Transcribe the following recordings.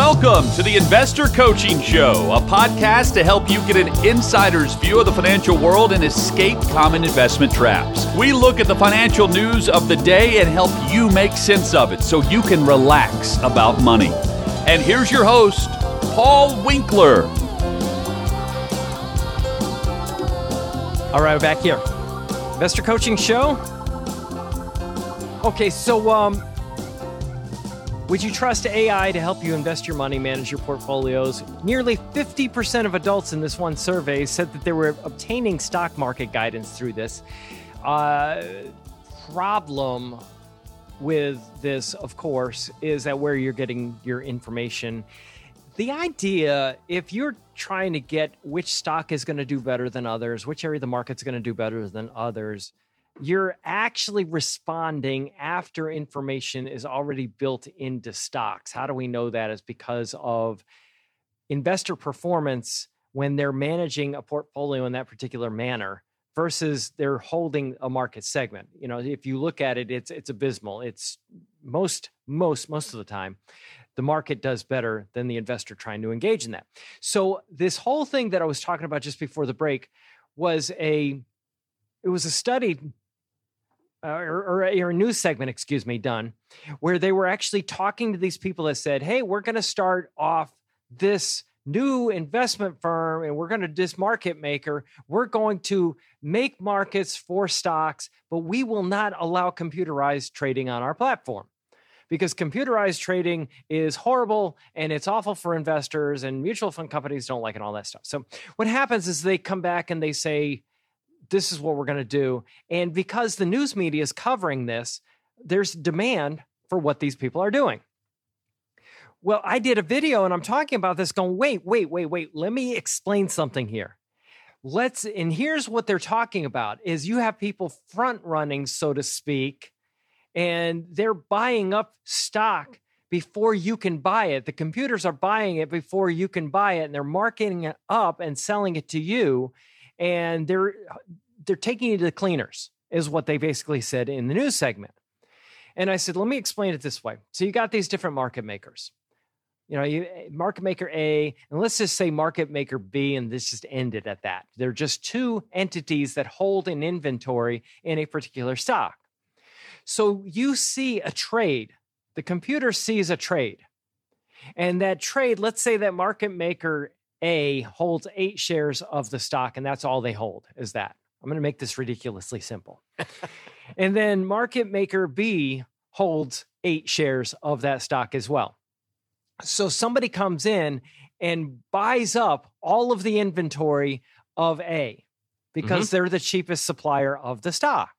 Welcome to the Investor Coaching Show, a podcast to help you get an insider's view of the financial world and escape common investment traps. We look at the financial news of the day and help you make sense of it so you can relax about money. And here's your host, Paul Winkler. All right, we're back here. Investor Coaching Show. Okay, so um, would you trust AI to help you invest your money, manage your portfolios? Nearly 50% of adults in this one survey said that they were obtaining stock market guidance through this. Uh, problem with this, of course, is that where you're getting your information. The idea, if you're trying to get which stock is going to do better than others, which area of the market's going to do better than others, you're actually responding after information is already built into stocks. How do we know that? Is because of investor performance when they're managing a portfolio in that particular manner versus they're holding a market segment. You know, if you look at it, it's it's abysmal. It's most most most of the time the market does better than the investor trying to engage in that. So this whole thing that I was talking about just before the break was a it was a study uh, or, or, a, news segment, excuse me, done, where they were actually talking to these people that said, "Hey, we're going to start off this new investment firm, and we're going to this market maker. We're going to make markets for stocks, but we will not allow computerized trading on our platform." Because computerized trading is horrible and it's awful for investors, and mutual fund companies don't like it, and all that stuff. So, what happens is they come back and they say, this is what we're going to do. And because the news media is covering this, there's demand for what these people are doing. Well, I did a video and I'm talking about this going, wait, wait, wait, wait, let me explain something here. Let's, and here's what they're talking about is you have people front running, so to speak, and they're buying up stock before you can buy it. The computers are buying it before you can buy it, and they're marketing it up and selling it to you and they're they're taking you to the cleaners is what they basically said in the news segment. And i said let me explain it this way. So you got these different market makers. You know you eh, market maker a and let's just say market maker b and this just ended at that. They're just two entities that hold an inventory in a particular stock. So you see a trade. The computer sees a trade. And that trade let's say that market maker a holds eight shares of the stock, and that's all they hold is that. I'm going to make this ridiculously simple. and then market maker B holds eight shares of that stock as well. So somebody comes in and buys up all of the inventory of A because mm-hmm. they're the cheapest supplier of the stock.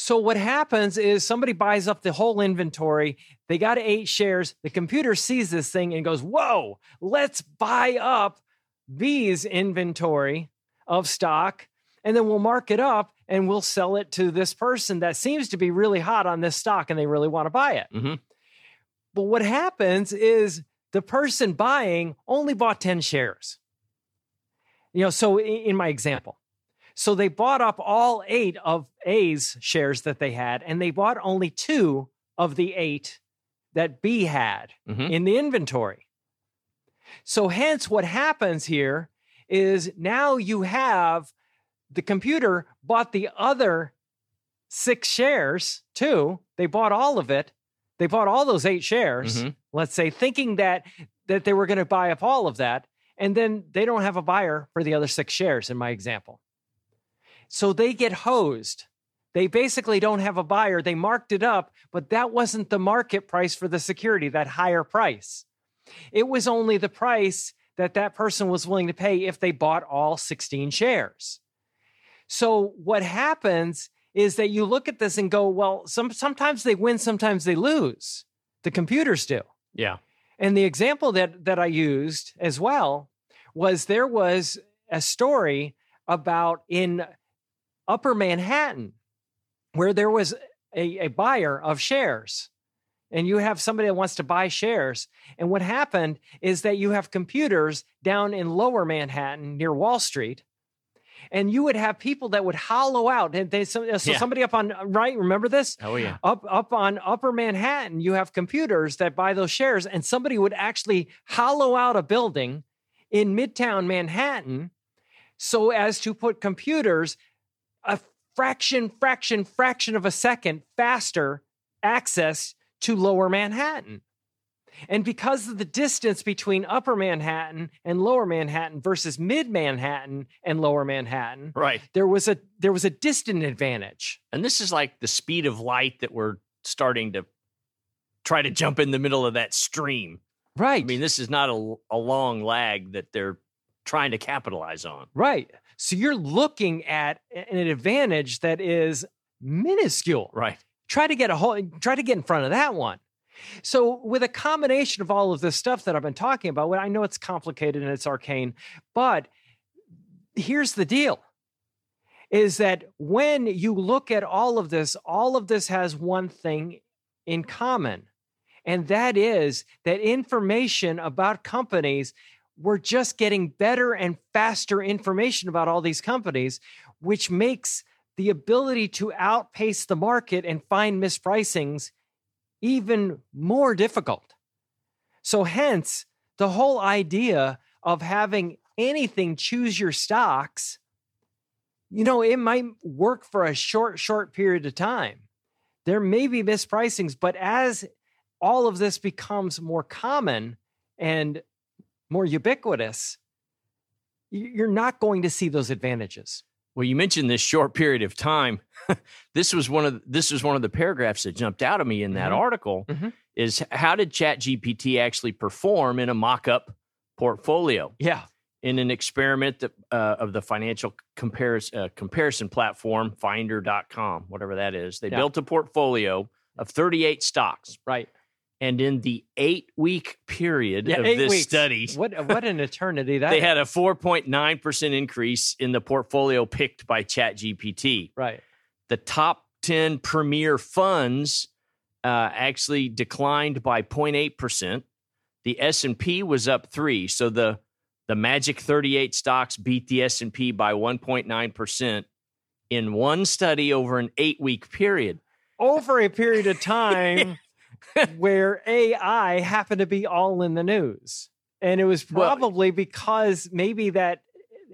So what happens is somebody buys up the whole inventory. They got eight shares. The computer sees this thing and goes, "Whoa, let's buy up B's inventory of stock, and then we'll mark it up and we'll sell it to this person that seems to be really hot on this stock and they really want to buy it." Mm-hmm. But what happens is the person buying only bought ten shares. You know, so in my example, so they bought up all eight of A's shares that they had, and they bought only two of the eight that B had mm-hmm. in the inventory. So, hence, what happens here is now you have the computer bought the other six shares too. They bought all of it. They bought all those eight shares, mm-hmm. let's say, thinking that that they were going to buy up all of that. And then they don't have a buyer for the other six shares in my example. So they get hosed. They basically don't have a buyer. They marked it up, but that wasn't the market price for the security, that higher price. It was only the price that that person was willing to pay if they bought all 16 shares. So what happens is that you look at this and go, well, some, sometimes they win, sometimes they lose. The computers do. Yeah. And the example that that I used as well was there was a story about in Upper Manhattan, where there was a, a buyer of shares and you have somebody that wants to buy shares. And what happened is that you have computers down in lower Manhattan near Wall Street, and you would have people that would hollow out. And they so, so Yeah. somebody up on uh, right, remember this? Oh yeah. Up up on Upper Manhattan, you have computers that buy those shares, and somebody would actually hollow out a building in Midtown Manhattan so as to put computers fraction, fraction, fraction of a second faster access to lower Manhattan. And because of the distance between upper Manhattan and lower Manhattan versus mid Manhattan and lower Manhattan, Right. there was a there was a distant advantage. And this is like the speed of light that we're starting to try to jump in the middle of that stream. Right. I mean, this is not a, a long lag that they're trying to capitalize on. right. So you're looking at an advantage that is minuscule. Right. Try to get a whole try to get in front of that one. So with a combination of all of this stuff that I've been talking about, well, I know it's complicated and it's arcane, but here's the deal. Is that when you look at all of this, all of this has one thing in common. And that is that information about companies, we're just getting better and faster information about all these companies, which makes the ability to outpace the market and find mispricings even more difficult. So, hence, the whole idea of having anything choose your stocks, you know, it might work for a short, short period of time. There may be mispricings, but as all of this becomes more common and more ubiquitous, you're not going to see those advantages. Well, you mentioned this short period of time. this was one of this was one of the paragraphs that jumped out at me in that Mhm. article. Mhm. Is how did ChatGPT actually perform in a mock-up portfolio Yeah. in an experiment that, uh, of the financial comparis- uh, comparison platform Finder.com, whatever that is? They Yeah. built a portfolio of 38 stocks, Right. And in the eight-week period Yeah, of eight this weeks. study, What what an eternity that they is. had a 4.9% increase in the portfolio picked by ChatGPT. right. The top 10 premier funds uh, actually declined by 0.8%. The S&P was up 3. So the the magic 38 stocks beat the S&P by 1.9% in one study over an 8-week period. Over a period of time where AI happened to be all in the news. And it was Well- probably because maybe that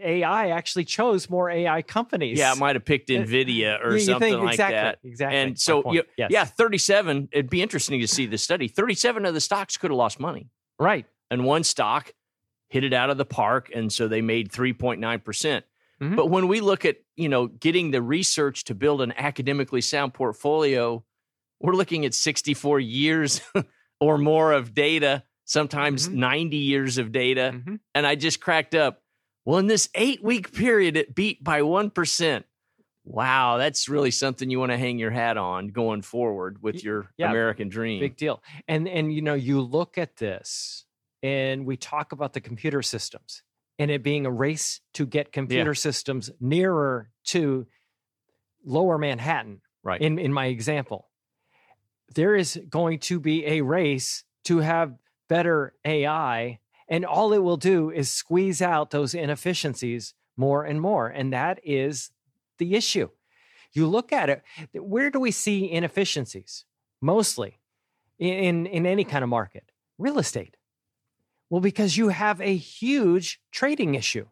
AI actually chose more AI companies. Yeah, it might have picked Uh, Nvidia or you something think like exactly, that. Exactly. And so, you, Yes. yeah, 37, it'd be interesting to see the study. 37 of the stocks could have lost money. Right. and one stock hit it out of the park and so they made 3.9%. percent Mhm. But when we look at, you know, getting the research to build an academically sound portfolio, we're looking at 64 years or more of data, sometimes Mhm. 90 years of data, Mhm. and I just cracked up. Well, in this 8-week period it beat by 1%. Wow, that's really something you want to hang your hat on going forward with your yeah, American dream. Big deal. And and you know, you look at this and we talk about the computer systems and it being a race to get computer systems nearer to lower Manhattan. Right. In in my example. There is going to be a race to have better AI and all it will do is squeeze out those inefficiencies more and more and that is the issue. You look at it, where do we see inefficiencies? Mostly in, in any kind of market, real estate. Well, because you have a huge trading issue.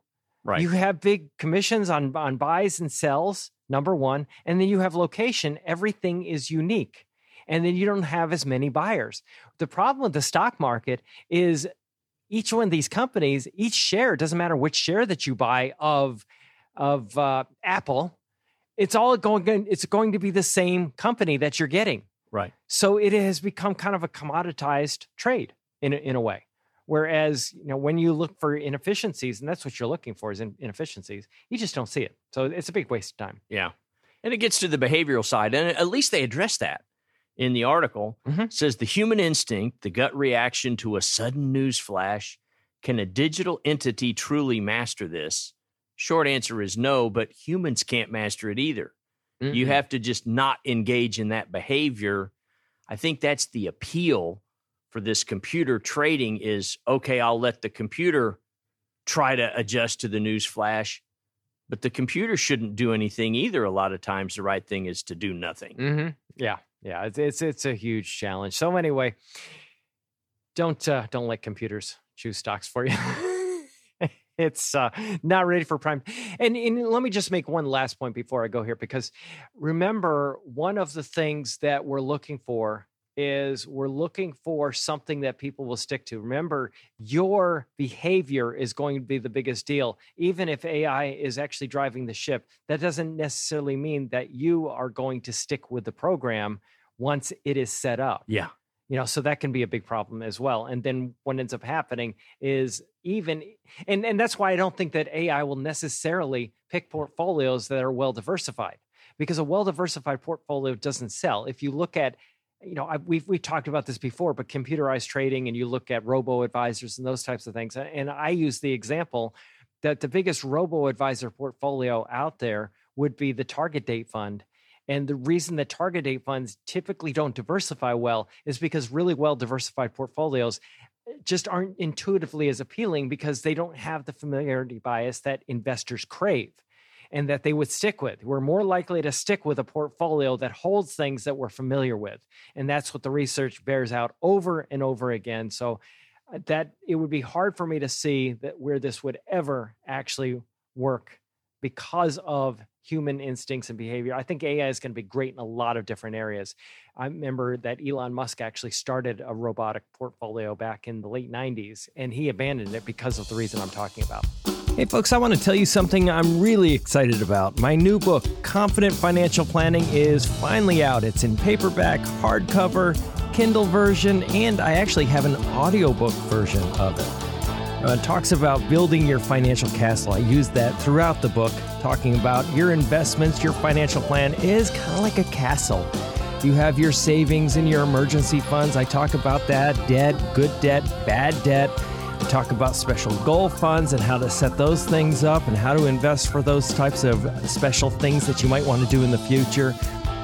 right. You have big commissions on, on buys and sells, number one. And then you have location. Everything is unique. And then you don't have as many buyers. The problem with the stock market is each one of these companies, each share, doesn't matter which share that you buy of, of uh, Apple, it's all going, it's going to be the same company that you're getting. right. So it has become kind of a commoditized trade in a, in a way. Whereas, you know, when you look for inefficiencies, and that's what you're looking for is inefficiencies, you just don't see it. So it's a big waste of time. Yeah. And it gets to the behavioral side. And at least they address that in the article. Mhm. Says the human instinct, the gut reaction to a sudden news flash. Can a digital entity truly master this? Short answer is no, but humans can't master it either. You Mhm. have to just not engage in that behavior. I think that's the appeal for this computer trading is okay, I'll let the computer try to adjust to the news flash, but the computer shouldn't do anything either. A lot of times, the right thing is to do nothing. Mm-hmm. Yeah, yeah, it's, it's it's a huge challenge. So anyway, don't uh, don't let computers choose stocks for you. it's uh, not ready for prime. And, and let me just make one last point before I go here, because remember, one of the things that we're looking for is we're looking for something that people will stick to. Remember, your behavior is going to be the biggest deal. Even if AI is actually driving the ship, that doesn't necessarily mean that you are going to stick with the program once it is set up. Yeah. You know, so that can be a big problem as well. And then what ends up happening is even and and that's why I don't think that AI will necessarily pick portfolios that are well diversified because a well diversified portfolio doesn't sell. If you look at you know, I, we've we've talked about this before, but computerized trading, and you look at robo advisors and those types of things. And I use the example that the biggest robo advisor portfolio out there would be the target date fund. And the reason that target date funds typically don't diversify well is because really well diversified portfolios eh, just aren't intuitively as appealing because they don't have the familiarity bias that investors crave and that they would stick with. We're more likely to stick with a portfolio that holds things that we're familiar with. And that's what the research bears out over and over again. So uh, that it would be hard for me to see that where this would ever actually work because of human instincts and behavior. I think AI is going to be great in a lot of different areas. I remember that Elon Musk actually started a robotic portfolio back in the late 90s and he abandoned it because of the reason I'm talking about. Hey, folks, I want to tell you something I'm really excited about. My new book, Confident Financial Planning, is finally out. It's in paperback, hardcover, Kindle version, and I actually have an audiobook version of it. Uh, it talks about building your financial castle. I use that throughout the book, talking about your investments, your financial plan is kind of like a castle. You have your savings and your emergency funds. I talk about that debt, good debt, bad debt. We talk about special goal funds and how to set those things up and how to invest for those types of special things that you might want to do in the future.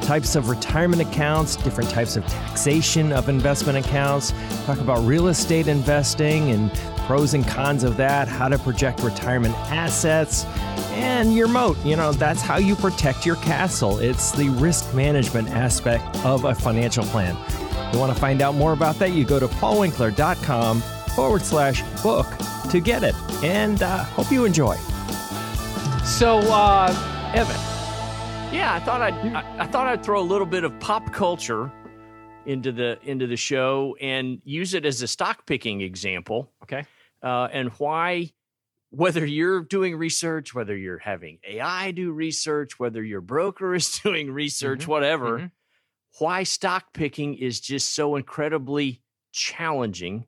Types of retirement accounts, different types of taxation of investment accounts. Talk about real estate investing and pros and cons of that, how to project retirement assets, and your moat. You know, that's how you protect your castle. It's the risk management aspect of a financial plan. You want to find out more about that? You go to paulwinkler.com forward slash book to get it. And uh, hope you enjoy. So, uh, Evan. Yeah, I thought I'd I, I thought I'd throw a little bit of pop culture into the into the show and use it as a stock picking example. Okay. Uh, and why whether you're doing research, whether you're having AI do research, whether your broker is doing research, Mhm, whatever, mhm. why stock picking is just so incredibly challenging.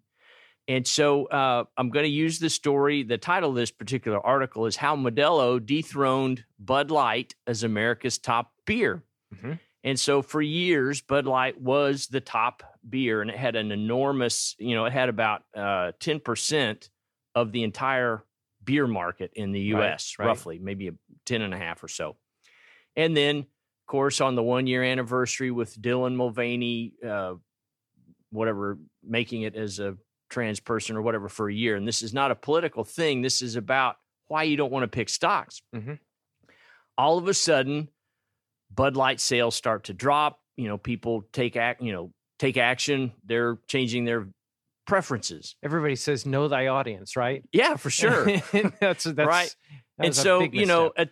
And so uh, I'm going to use the story. The title of this particular article is How Modelo Dethroned Bud Light as America's Top Beer. Mhm. And so for years, Bud Light was the top beer, and it had an enormous, you know, it had about uh, 10% of the entire beer market in the Right, US, right. roughly, maybe a 10 and a half or so. And then, of course, on the one year anniversary with Dylan Mulvaney, uh, whatever, making it as a trans person or whatever for a year. And this is not a political thing. This is about why you don't want to pick stocks. Mhm. All of a sudden, Bud Light sales start to drop. You know, people take act, you know, take action. They're changing their preferences. Everybody says know thy audience, right? Yeah, for sure. that's, that's Right. that and so you know at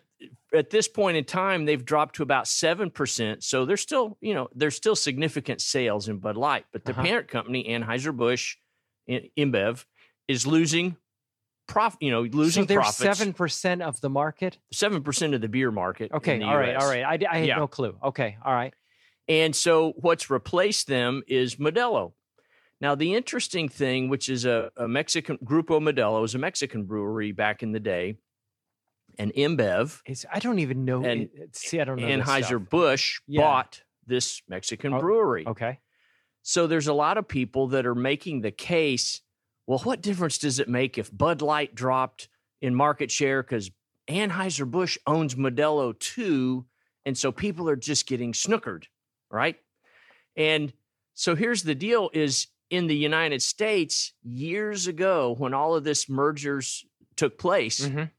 at this point in time they've dropped to about 7% so there's still you know there's still significant sales in bud light but the Uh-huh. parent company anheuser-busch In- InBev is losing profit you know losing so they're profits seven percent of the market. 7% of the beer market in Okay, all right, all right. I, I had Yeah. no clue. Okay, all right. And so what's replaced them is Modelo. Now, the interesting thing, which is a, a Mexican Grupo Modelo, is a Mexican brewery back in the day, and InBev It's I don't even know. And see, I don't know. Anheuser. Busch Yeah. bought this Mexican Oh, brewery. Okay. So there's a lot of people that are making the case. Well, what difference does it make if Bud Light dropped in market share because Anheuser Busch owns Modelo too, and so people are just getting snookered, right? And so here's the deal: is in the United States years ago when all of this mergers took place, Mhm.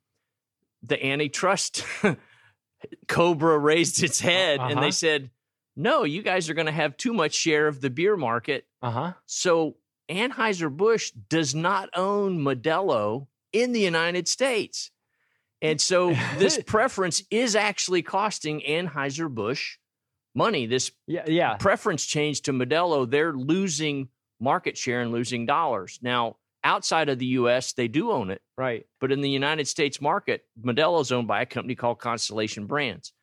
the antitrust cobra raised its head uh-huh. and they uh-huh. said, "No, you guys are going to have too much share of the beer market." Uh-huh. So Anheuser-Busch does not own Modelo in the United States. And so this preference is actually costing Anheuser-Busch money. This yeah, yeah. preference change to Modelo, they're losing market share and losing dollars. Now, outside of the US, they do own it. Right. But in the United States market, Modelo is owned by a company called Constellation Brands.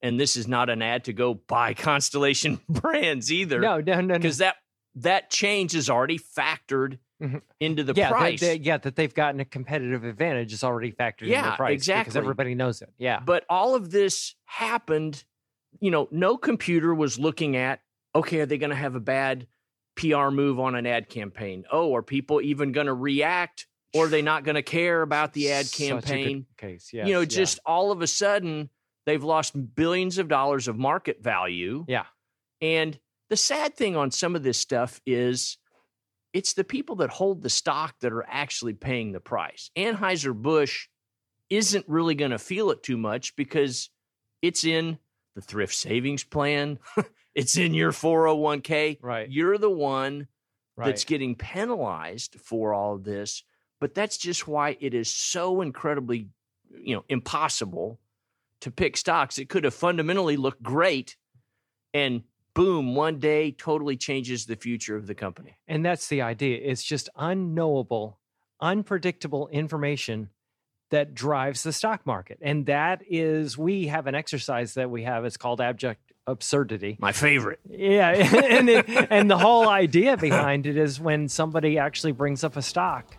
And this is not an ad to go buy Constellation Brands either. No, no, no. Because that that change is already factored mm-hmm. into the yeah, price. They, they, yeah, that they've gotten a competitive advantage is already factored yeah, into the price. Exactly. Because everybody knows it. Yeah. But all of this happened, you know, no computer was looking at, okay, are they going to have a bad PR move on an ad campaign? Oh, are people even going to react or are they not going to care about the ad campaign? case, yes, You know, yeah. just all of a sudden they've lost billions of dollars of market value. Yeah. And the sad thing on some of this stuff is it's the people that hold the stock that are actually paying the price. Anheuser-Busch isn't really going to feel it too much because it's in the thrift savings plan, it's in your 401k. Right. You're the one right. that's getting penalized for all of this, but that's just why it is so incredibly, you know, impossible to pick stocks. It could have fundamentally looked great and boom, one day totally changes the future of the company. And that's the idea. It's just unknowable, unpredictable information that drives the stock market. And that is, we have an exercise that we have. It's called abject absurdity. My favorite. Yeah. and, it, and the whole idea behind it is when somebody actually brings up a stock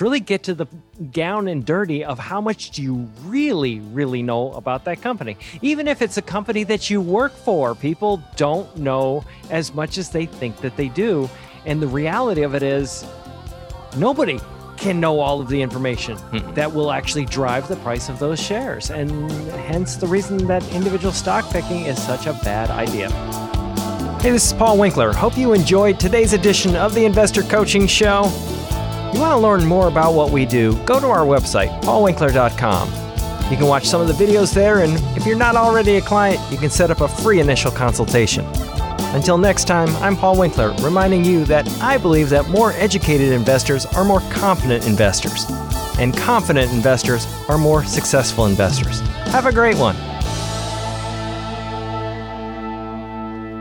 Really get to the down and dirty of how much do you really, really know about that company. Even if it's a company that you work for, people don't know as much as they think that they do. And the reality of it is, nobody can know all of the information mm that will actually drive the price of those shares. And hence the reason that individual stock picking is such a bad idea. Hey, this is Paul Winkler. Hope you enjoyed today's edition of the Investor Coaching Show. You want to learn more about what we do, go to our website, paulwinkler.com. You can watch some of the videos there, and if you're not already a client, you can set up a free initial consultation. Until next time, I'm Paul Winkler, reminding you that I believe that more educated investors are more confident investors, and confident investors are more successful investors. Have a great one.